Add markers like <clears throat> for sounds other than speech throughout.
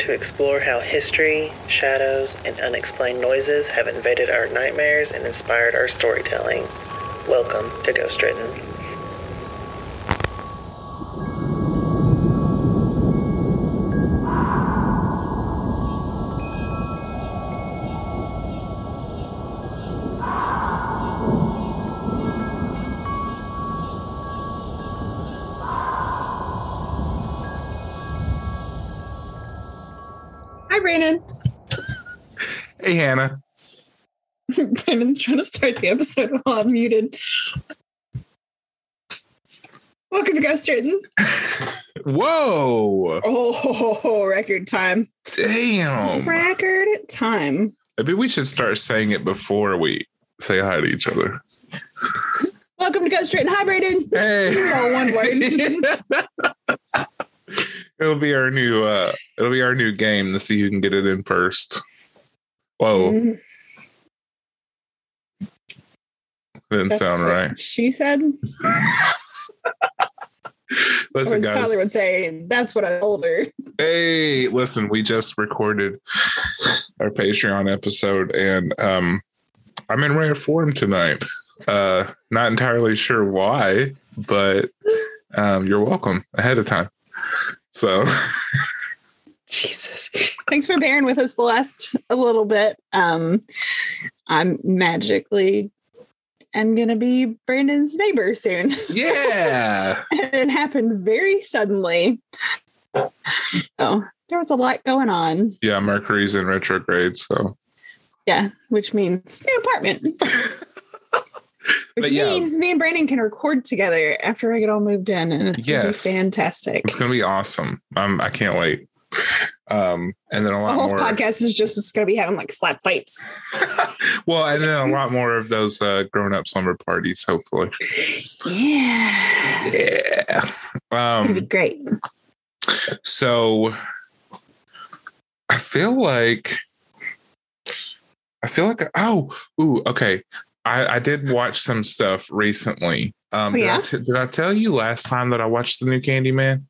to explore how history, shadows, and unexplained noises have invaded our nightmares and inspired our storytelling. Welcome to Ghost Written. Hannah. <laughs> Brandon's trying to start the episode while I'm muted. Welcome to Ghost Written. <laughs> Whoa. Oh, <laughs> record time. Damn. Record time. Maybe we should start saying it before we say hi to each other. Welcome to Ghost Written. Hi, Brandon. Hey. all one word. it'll be our new uh it'll be our new game to see who can get it in first. Whoa, Mm, didn't that's sound right. She said. <laughs> Listen, guys. Tyler would say, that's what I told her. Hey, listen, we just recorded our Patreon episode and um I'm in rare form tonight. Uh not entirely sure why, but um you're welcome ahead of time. So <laughs> Jesus. Thanks for bearing with us the last a little bit. Um, I'm magically am gonna be Brandon's neighbor soon. <laughs> yeah. and it happened very suddenly. So there was a lot going on. Yeah, Mercury's in retrograde, so Yeah, which means new apartment. <laughs> Which But yeah. means me and Brandon can record together after I get all moved in, and it's Yes. gonna be fantastic. it's gonna be awesome. Um, I can't wait. Um, and then a The lot whole more. podcast is just it's gonna be having like slap fights. <laughs> well, and then a lot more of those uh, grown-up slumber parties, hopefully. Yeah, Yeah. it's gonna be Um, great. so I feel like I feel like oh ooh okay. I, I did watch some stuff recently. Um, Oh, did, I yeah? did I tell you last time that I watched the new Candyman?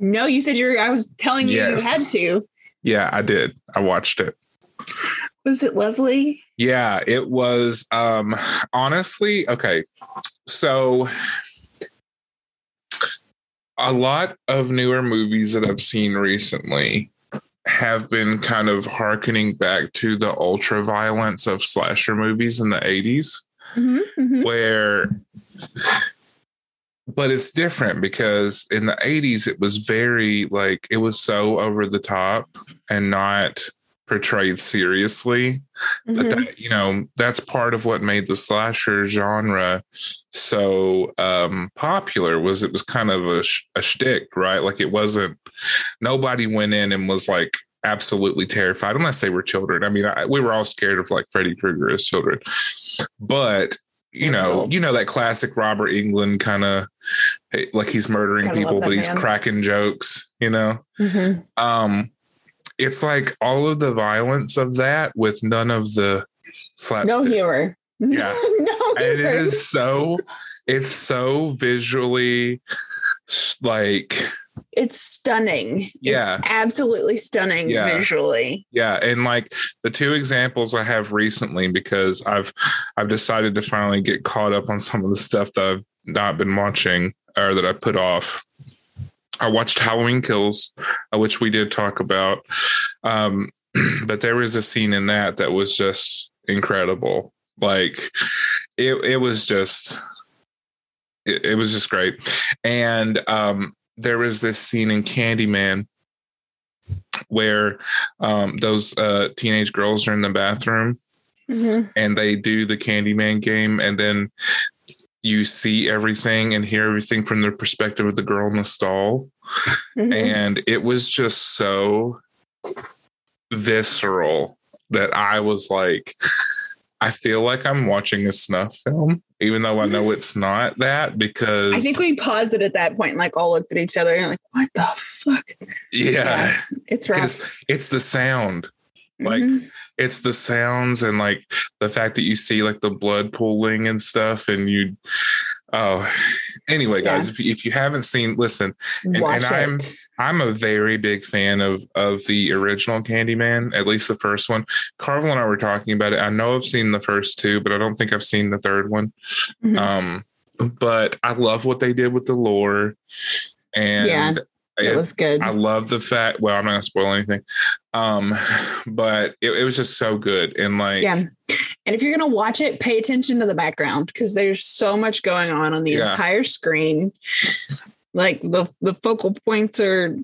No, you said you're. I was telling you Yes. you had to. Yeah, I did. I watched it. Was it lovely? Yeah, it was um honestly okay. So a lot of newer movies that I've seen recently have been kind of harkening back to the ultra violence of slasher movies in the 80s Mhm, mhm. where but it's different because in the 80s it was very like it was so over the top and not portrayed seriously. But Mhm. that, you know that's part of what made the slasher genre so um popular was it was kind of a, sh- a shtick right? Like it wasn't nobody went in and was like absolutely terrified unless they were children. I mean I, we were all scared of like freddy krueger as children. But you know you know that classic robert englund kind of like he's murdering Gotta people but he's man. cracking jokes you know Mhm. um it's like all of the violence of that with none of the slapstick <laughs> No humor. Yeah. no and humor. is so it's so visually like It's stunning. Yeah. It's absolutely stunning Yeah. visually. yeah and like the two examples i have recently because i've i've decided to finally get caught up on some of the stuff that i've not been watching or that i put off i watched halloween kills uh, which we did talk about um <clears throat> but there was a scene in that that was just incredible like it it was just it, it was just great and um there was this scene in candyman where um, those uh, teenage girls are in the bathroom Mhm. and they do the Candyman game, and then you see everything and hear everything from the perspective of the girl in the stall, Mhm. and it was just so visceral that I was like, I feel like I'm watching a snuff film, even though I know <laughs> it's not that because I think we paused it at that point and like all looked at each other and like, what the fuck? yeah, It's rough. because it's the sound. like, Mhm. it's the sounds and like the fact that you see like the blood pooling and stuff and you oh Anyway, guys, yeah. if, you, if you haven't seen, listen, and, Watch and I'm it. I'm a very big fan of of the original Candyman, at least the first one. Carvel and I were talking about it. I know I've seen the first two, but I don't think I've seen the third one. Mm-hmm. Um, but I love what they did with the lore, and yeah. It, was good. I love the fact. Well, I'm not gonna spoil anything, um, but it, it was just so good and like yeah. And if you're gonna watch it, pay attention to the background because there's so much going on on the yeah. entire screen. Like the the focal points are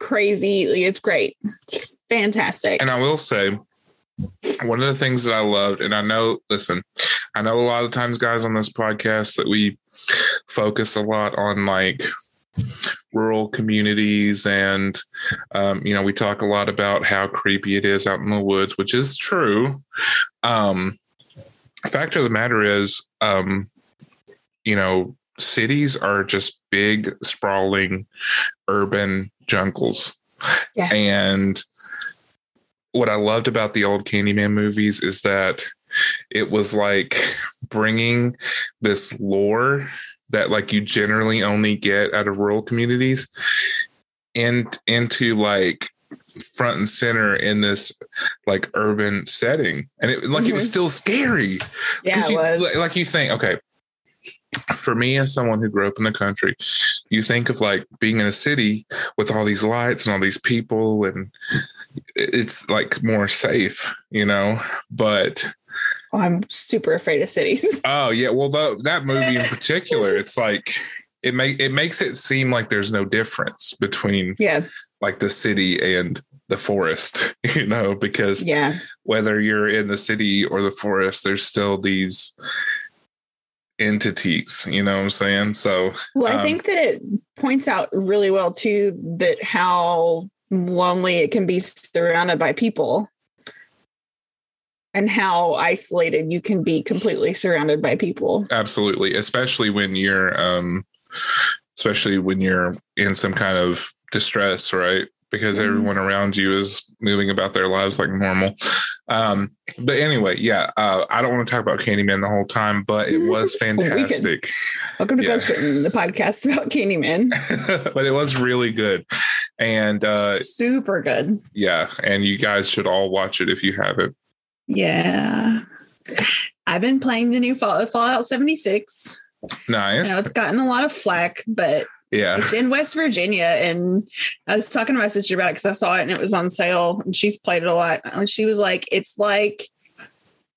crazy. It's great. It's fantastic. And I will say, one of the things that I loved, and I know, listen, I know a lot of times, guys, on this podcast that we focus a lot on like rural communities and um, you know we talk a lot about how creepy it is out in the woods which is true um, fact of the matter is um, you know cities are just big sprawling urban jungles yeah. and what i loved about the old candyman movies is that it was like bringing this lore that like you generally only get out of rural communities and into like front and center in this like urban setting and it like mm-hmm. it was mm-hmm. still scary yeah you, was. like you think okay for me as someone who grew up in the country you think of like being in a city with all these lights and all these people and it's like more safe you know but Oh, I'm super afraid of cities. <laughs> Oh yeah, well the, that movie in particular, it's like it make it makes it seem like there's no difference between yeah like the city and the forest, <laughs> you know, because yeah, whether you're in the city or the forest, there's still these entities, you know what I'm saying? So Well, um, I think that it points out really well too that how lonely it can be surrounded by people and how isolated you can be completely surrounded by people. Absolutely, especially when you're um especially when you're in some kind of distress, right? Because mm-hmm. everyone around you is moving about their lives like normal. Um, but anyway, yeah, uh, I don't want to talk about Candyman the whole time, but it <laughs> was fantastic. Welcome to yeah. Ghost Written, the podcast <laughs> about Candyman. <laughs> but it was really good. And uh super good. Yeah. And you guys should all watch it if you haven't. Yeah. I've been playing the new uh, Fallout 76. Nice. I know it's gotten a lot of flack, but yeah, it's in West Virginia. And I was talking to my sister about it because I saw it and it was on sale and she's played it a lot. And she was like, it's like,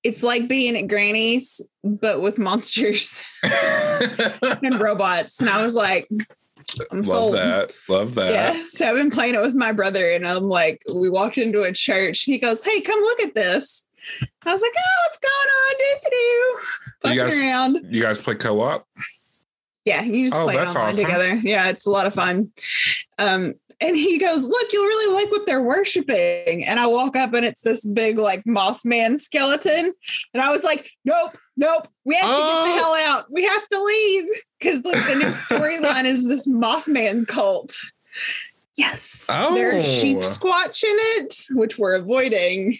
it's like being at Granny's, but with monsters <laughs> and robots. And I was like, I'm Love sold. that. Love that. Yeah. So I've been playing it with my brother, and I'm like, we walked into a church. He goes, Hey, come look at this. I was like, oh, what's going on? Do do you guys, around. You guys play co-op? Yeah, you just oh, play online awesome. together. Yeah, it's a lot of fun. Um, and he goes, Look, you'll really like what they're worshiping. And I walk up and it's this big, like, Mothman skeleton. And I was like, Nope, nope, we have oh. to get the oh. hell out. We have to leave. Because like the new <laughs> storyline is this Mothman cult. Yes. Oh. There's Sheepsquatch in it, which we're avoiding.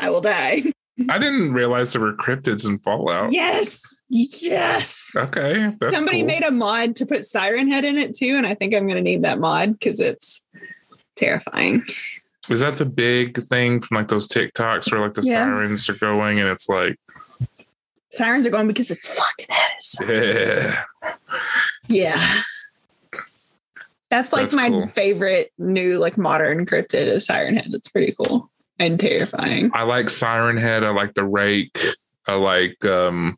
I will die. I didn't realize there were cryptids in Fallout. Yes. Yes. Okay. Somebody cool. made a mod to put Siren Head in it too. And I think I'm going to need that mod because it's terrifying. Is that the big thing from like those TikToks where like the yeah. sirens are going and it's like sirens are going because it's fucking head. Yeah. Yeah. That's like That's my cool. favorite new like modern cryptid is Siren Head. It's pretty cool and terrifying. I like Siren Head. I like the Rake. I like um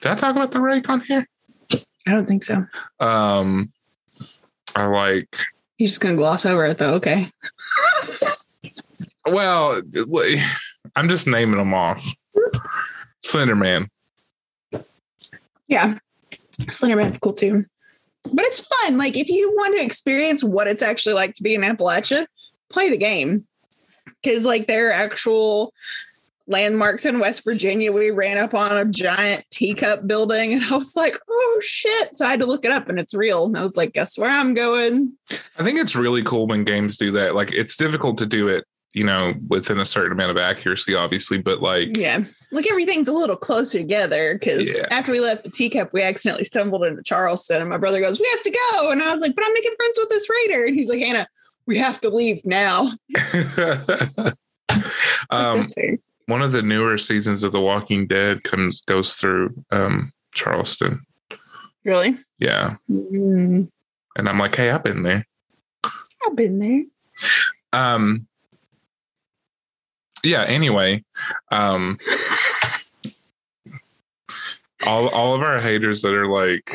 did I talk about the Rake on here? I don't think so. Um I like He's just gonna gloss over it though, okay. <laughs> well, I'm just naming them off. Slender Man. Yeah. Slender Man's cool too. But it's fun. Like if you want to experience what it's actually like to be in Appalachia, play the game because like there are actual landmarks in West Virginia. We ran up on a giant teacup building and <laughs> I was like, oh shit. So I had to look it up and it's real. And I was like, guess where I'm going? I think it's really cool when games do that. Like it's difficult to do it you know, within a certain amount of accuracy, obviously, but like, yeah, like everything's a little closer together because yeah. after we left the teacup, we accidentally stumbled into Charleston, and my brother goes, "We have to go," and I was like, "But I'm making friends with this raider," and he's like, "Hannah, we have to leave now." <laughs> um, one of the newer seasons of The Walking Dead comes goes through um, Charleston. Really? Yeah. Mm. And I'm like, hey, I've been there. I've been there. Um. Yeah. Anyway, um, <laughs> all all of our haters that are like,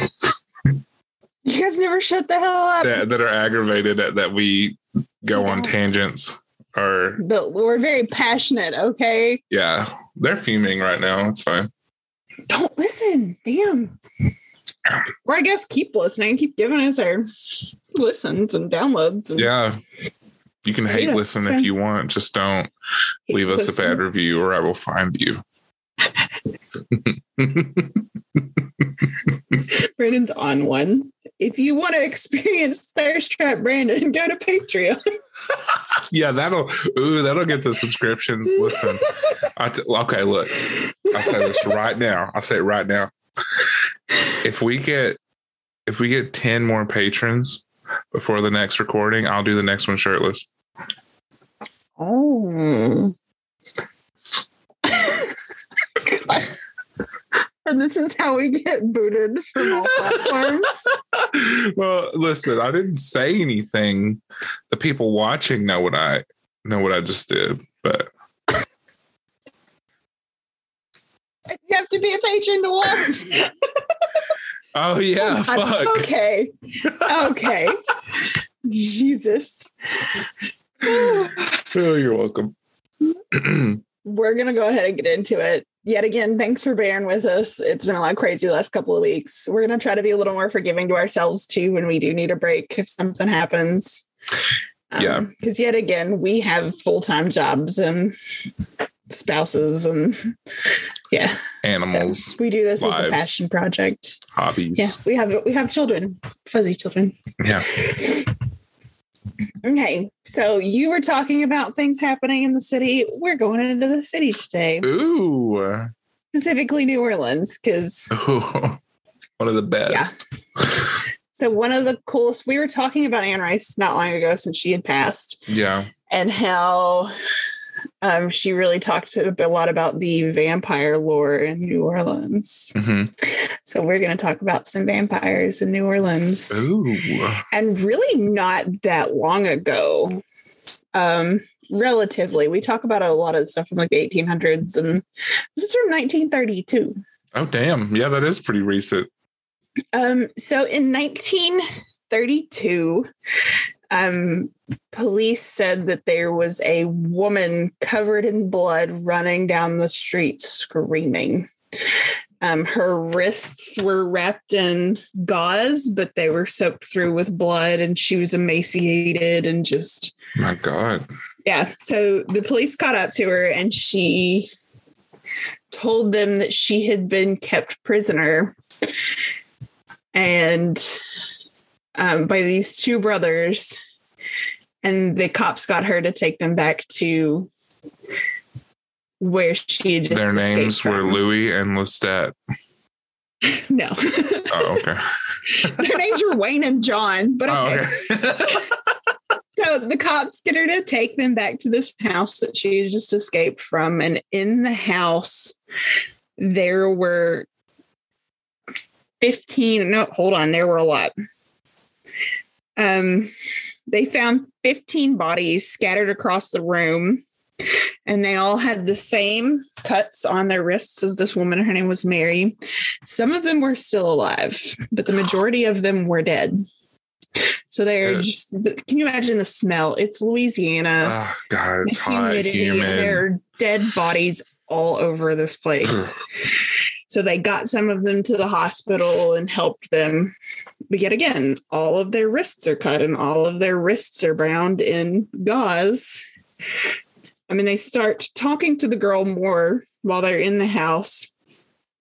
you guys never shut the hell up. That, that are aggravated that, that we go on tangents are. But we're very passionate. Okay. Yeah, they're fuming right now. It's fine. Don't listen. Damn. Or I guess keep listening. Keep giving us our listens and downloads. And yeah. You can hate listen if you want. Just don't leave us listen. a bad review or I will find you. <laughs> Brandon's on one. If you want to <laughs> experience Thirst Trap Brandon, go to Patreon. <laughs> yeah, that'll ooh, that'll get the subscriptions. Listen, t- okay, look, I'll say this right now. I'll say it right now. If we get if we get ten more patrons before the next recording, I'll do the next one shirtless. Oh. And this is how we get booted from all platforms. <laughs> well, listen, I didn't say anything. The people watching know what I know what I just did, but you have to be a patron to watch. <laughs> oh yeah, oh, fuck. Okay. Okay. Jesus. <laughs> oh, you're welcome. <clears throat> We're gonna go ahead and get into it yet again, thanks for bearing with us. It's been a lot crazy the last couple of weeks. We're going to try to be a little more forgiving to ourselves too when we do need a break if something happens. Um, yeah. Because yet again, we have full time jobs and spouses and yeah, animals. So we do this lives, as a passion project. Hobbies. Yeah, we have we have children, fuzzy children. Yeah. <laughs> Okay, so you were talking about things happening in the city. We're going into the city today. Ooh. Specifically New Orleans, because <laughs> one of the best. Yeah. So one of the coolest we were talking about Anne Rice not long ago since she had passed. Yeah. And how um, she really talked a lot about the vampire lore in New Orleans. Mm-hmm. So we're going to talk about some vampires in New Orleans. Ooh. And really not that long ago. Um, relatively. We talk about a lot of stuff from like the 1800s, and this is from 1932. Oh, damn. Yeah, that is pretty recent. Um, so in 1932, um, police said that there was a woman covered in blood running down the street screaming. Um, her wrists were wrapped in gauze, but they were soaked through with blood, and she was emaciated and just. My God. Yeah. So the police caught up to her, and she told them that she had been kept prisoner and um, by these two brothers, and the cops got her to take them back to where she just their names were Louis and Lestat. <laughs> no. oh, okay. <laughs> their names were Wayne and John, but okay. Oh, okay. <laughs> so the cops get her to take them back to this house that she just escaped from, and in the house there were 15 no hold on there were a lot um, they found 15 bodies scattered across the room, and they all had the same cuts on their wrists as this woman. Her name was Mary. Some of them were still alive, but the majority of them were dead. So they're just, can you imagine the smell? It's Louisiana. Oh, God, it's hot, humid. There are dead bodies all over this place. So they got some of them to the hospital and helped them. But yet again, all of their wrists are cut and all of their wrists are bound in gauze. I mean, they start talking to the girl more while they're in the house.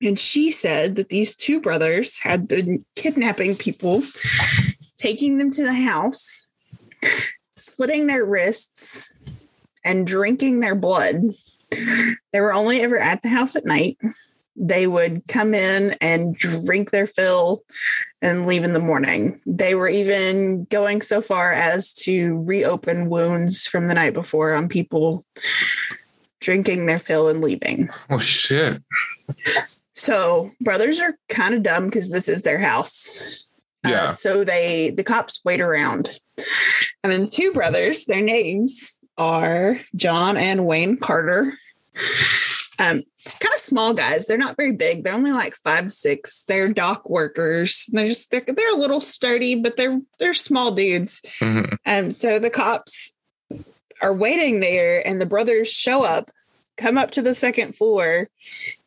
And she said that these two brothers had been kidnapping people, taking them to the house, slitting their wrists, and drinking their blood. They were only ever at the house at night. They would come in and drink their fill and leave in the morning. They were even going so far as to reopen wounds from the night before on people drinking their fill and leaving. Oh shit. So brothers are kind of dumb because this is their house. Uh, yeah. Uh, so they the cops wait around. And then the two brothers, their names are John and Wayne Carter. Um, kind of small guys. They're not very big. They're only like five six. They're dock workers. They're just they're, they're a little sturdy, but they're they're small dudes. Mm-hmm. Um, so the cops are waiting there, and the brothers show up, come up to the second floor,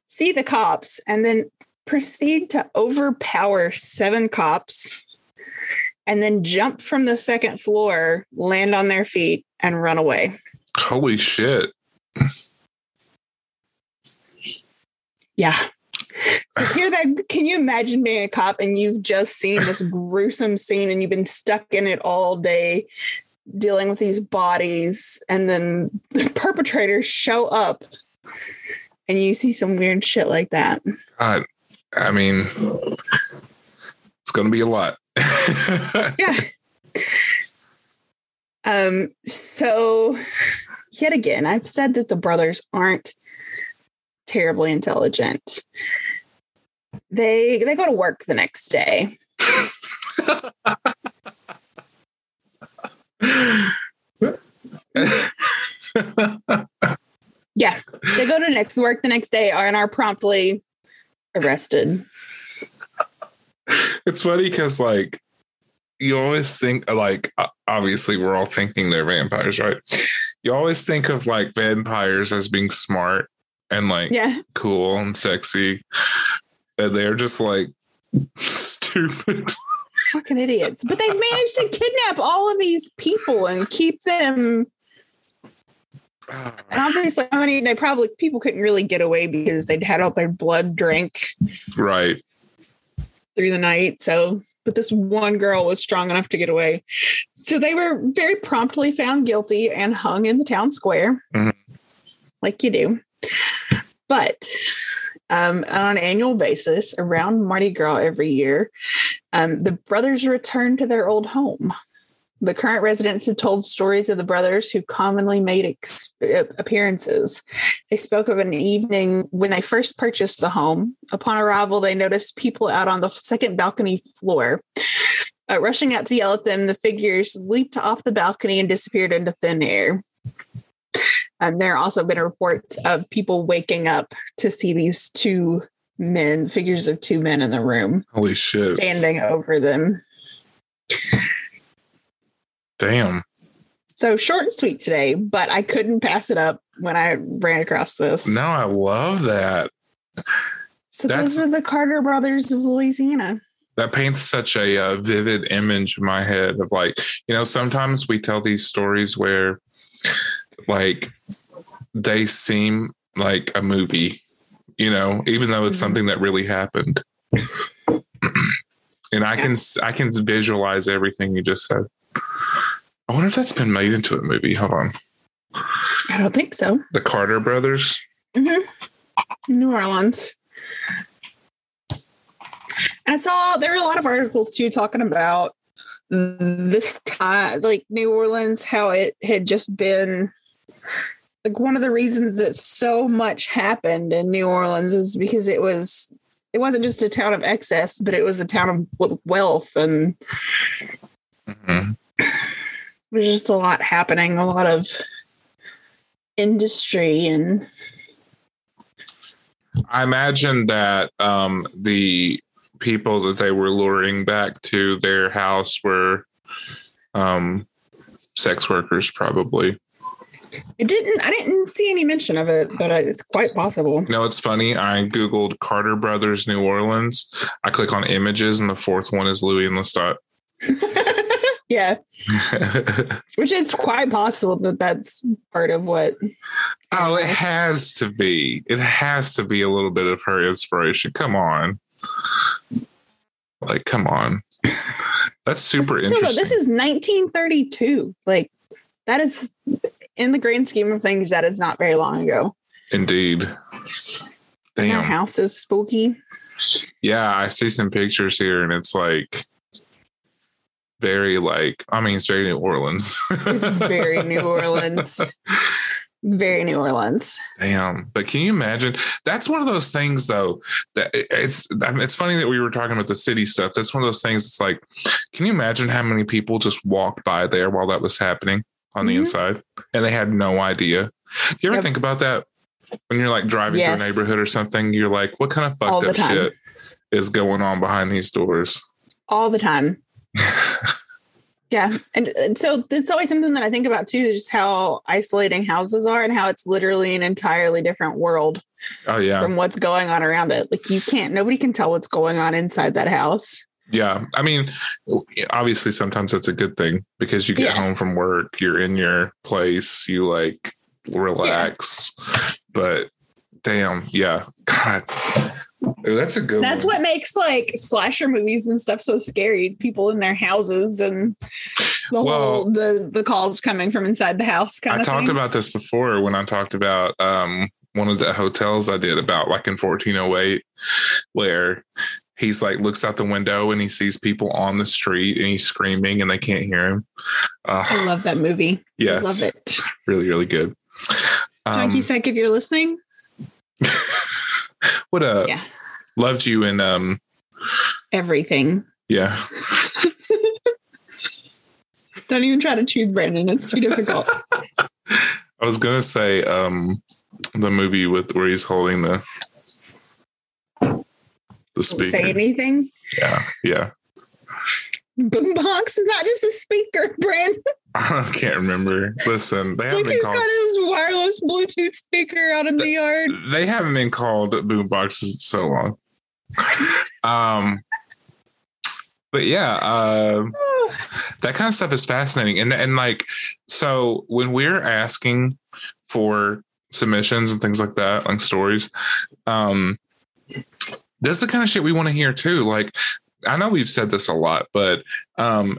see the cops, and then proceed to overpower seven cops and then jump from the second floor, land on their feet, and run away. Holy shit. Yeah. So here that can you imagine being a cop and you've just seen this <laughs> gruesome scene and you've been stuck in it all day dealing with these bodies and then the <laughs> perpetrators show up and you see some weird shit like that. God, I mean, it's going to be a lot. yeah. <laughs> Um. So, yet again, I've said that the brothers aren't terribly intelligent. They they go to work the next day. yeah, they go to next work the next day and are promptly arrested. It's funny because like you always think like obviously we're all thinking they're vampires, right? You always think of like vampires as being smart and like yeah. cool and sexy. And they're just like <laughs> stupid. Fucking idiots. But they managed to kidnap all of these people and keep them and <sighs> obviously, I mean, they probably people couldn't really get away because they'd had all their blood drink, right through the night. So, but this one girl was strong enough to get away. So they were very promptly found guilty and hung in the town square, mm-hmm. like you do. But um, on an annual basis, around Mardi Gras every year, um, the brothers return to their old home. The current residents have told stories of the brothers who commonly made ex- appearances. They spoke of an evening when they first purchased the home. Upon arrival, they noticed people out on the second balcony floor. Uh, rushing out to yell at them, the figures leaped off the balcony and disappeared into thin air. Um, there have also been reports of people waking up to see these two men, figures of two men in the room. Holy shit. Standing over them. Damn. So short and sweet today, but I couldn't pass it up when I ran across this. No, I love that. So That's, those are the Carter brothers of Louisiana. That paints such a uh, vivid image in my head of like, you know, sometimes we tell these stories where like they seem like a movie, you know, even though it's mm-hmm. something that really happened. <clears throat> and I can I can visualize everything you just said. I wonder if that's been made into a movie. Hold on. I don't think so. The Carter brothers. Mm-hmm. New Orleans. And I saw there were a lot of articles too talking about this time, like New Orleans, how it had just been like one of the reasons that so much happened in New Orleans is because it was it wasn't just a town of excess, but it was a town of wealth and mm-hmm there's just a lot happening, a lot of industry and I imagine that um, the people that they were luring back to their house were um, sex workers, probably. It didn't. I didn't see any mention of it, but it's quite possible. no, it's funny. I googled Carter Brothers New Orleans. I click on images, and the fourth one is Louis and Lestat. <laughs> <laughs> Yeah. <laughs> Which is quite possible that that's part of what. Oh, it has to be. It has to be a little bit of her inspiration. Come on. Like, come on. That's super interesting. This is 1932. Like, that is in the grand scheme of things, that is not very long ago. Indeed. Damn. Our house is spooky. Yeah, I see some pictures here and it's like very like I mean it's very New Orleans. it's very New <laughs> Orleans. Very New Orleans. Damn. But can you imagine? That's one of those things though that it's I mean, it's funny that we were talking about the city stuff. That's one of those things it's like can you imagine how many people just walked by there while that was happening on the mm-hmm. inside and they had no idea? Do you ever yep. think about that? when you're like driving yes. through a neighborhood or something, you're like, what kind of fucked up shit is going on behind these doors? All the time. <laughs> yeah. And, and, so it's always something that I think about too, just how isolating houses are and how it's literally an entirely different world. Oh, yeah. From what's going on around it. Like you can't, nobody can tell what's going on inside that house. Yeah. I mean, obviously, sometimes that's a good thing because you get yeah. home from work, you're in your place, you like relax. Yeah. But damn, yeah, God. that's a good That's one. what makes like slasher movies and stuff so scary. People in their houses and the well, whole the the calls coming from inside the house I talked thing. about this before when I talked about um one of the hotels I did about like in 1408 where he's like looks out the window and he sees people on the street and he's screaming and they can't hear him. Uh, I love that movie. Yeah. I love it. Really, really good. Um, you Sec, if you're listening. <laughs> what a yeah. loved you in um everything. Yeah. <laughs> Don't even try to choose Brandon. It's too difficult. <laughs> I was gonna say um the movie with where he's holding the the speaker. Say anything? Yeah, yeah. Boombox is not just a speaker, Brandon. <laughs> I can't remember. Listen, they haven't Look who's called, got his wireless Bluetooth speaker out in the, the yard. They haven't been called boomboxes so long. <laughs> um, but yeah, uh, <sighs> that kind of stuff is fascinating, and and like so when we're asking for submissions and things like that, like stories, um, that's the kind of shit we want to hear too. Like I know we've said this a lot, but um,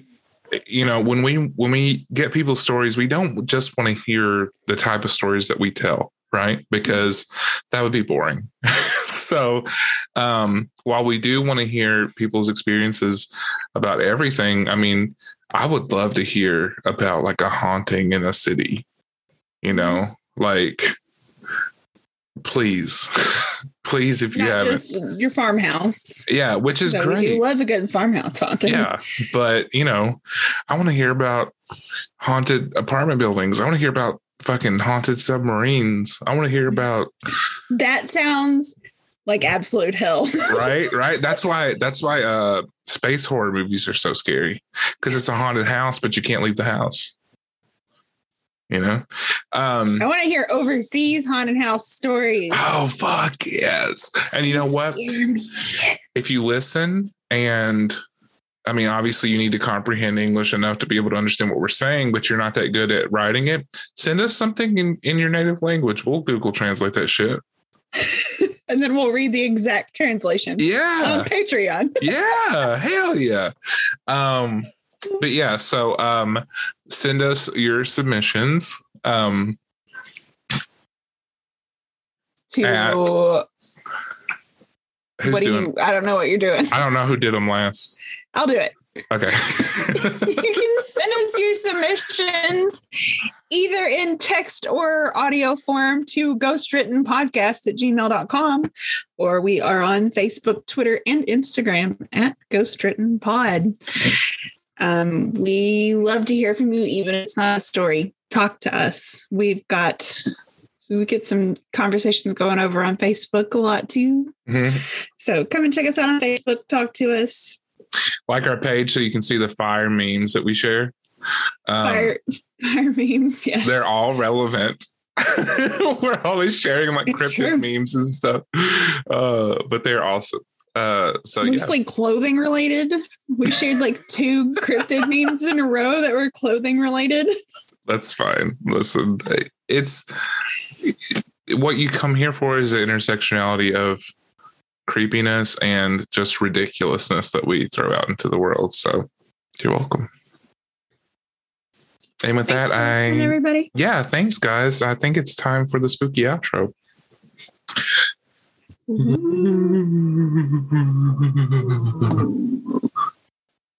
you know, when we when we get people's stories, we don't just want to hear the type of stories that we tell, right? Because that would be boring. <laughs> so, um, while we do want to hear people's experiences about everything, I mean, I would love to hear about like a haunting in a city. You know, like please <laughs> please if you Not haven't. your farmhouse. Yeah which is so great. love a good farmhouse haunting yeah but you know i want to hear about haunted apartment buildings. I want to hear about fucking haunted submarines. I want to hear about that sounds like absolute hell. <laughs> Right right. That's why that's why uh space horror movies are so scary because it's a haunted house but you can't leave the house you know um i want to hear overseas haunted house stories oh fuck yes and you know what if you listen and I mean, obviously, you need to comprehend English enough to be able to understand what we're saying, but you're not that good at writing it. Send us something in, in your native language. We'll Google translate that shit. <laughs> and then we'll read the exact translation. Yeah. On Patreon. <laughs> yeah. Hell yeah. Um, but yeah, so um, send us your submissions. Um, to at, what do doing, you? I don't know what you're doing. I don't know who did them last. I'll do it. Okay. you <laughs> can <laughs> send us your submissions either in text or audio form to ghostwrittenpodcast at gmail.com, or we are on Facebook, Twitter, and Instagram at ghostwrittenpod. Um, we love to hear from you, even if it's not a story. Talk to us. We've got so we get some conversations going over on Facebook a lot too. Mm-hmm. So come and check us out on Facebook. Talk to us. Like our page so you can see the fire memes that we share. Um, fire, fire memes, yeah. They're all relevant. <laughs> We're always sharing like it's cryptid true. memes and stuff. Uh, but they're awesome. Uh, so mostly yeah. clothing related. We shared like two cryptid memes in a row that were clothing related. That's fine. Listen, it's what you come here for is the intersectionality of creepiness and just ridiculousness that we throw out into the world. So you're welcome. And with thanks that, I everybody. Yeah, thanks, guys. I think it's time for the spooky outro. Mm-hmm.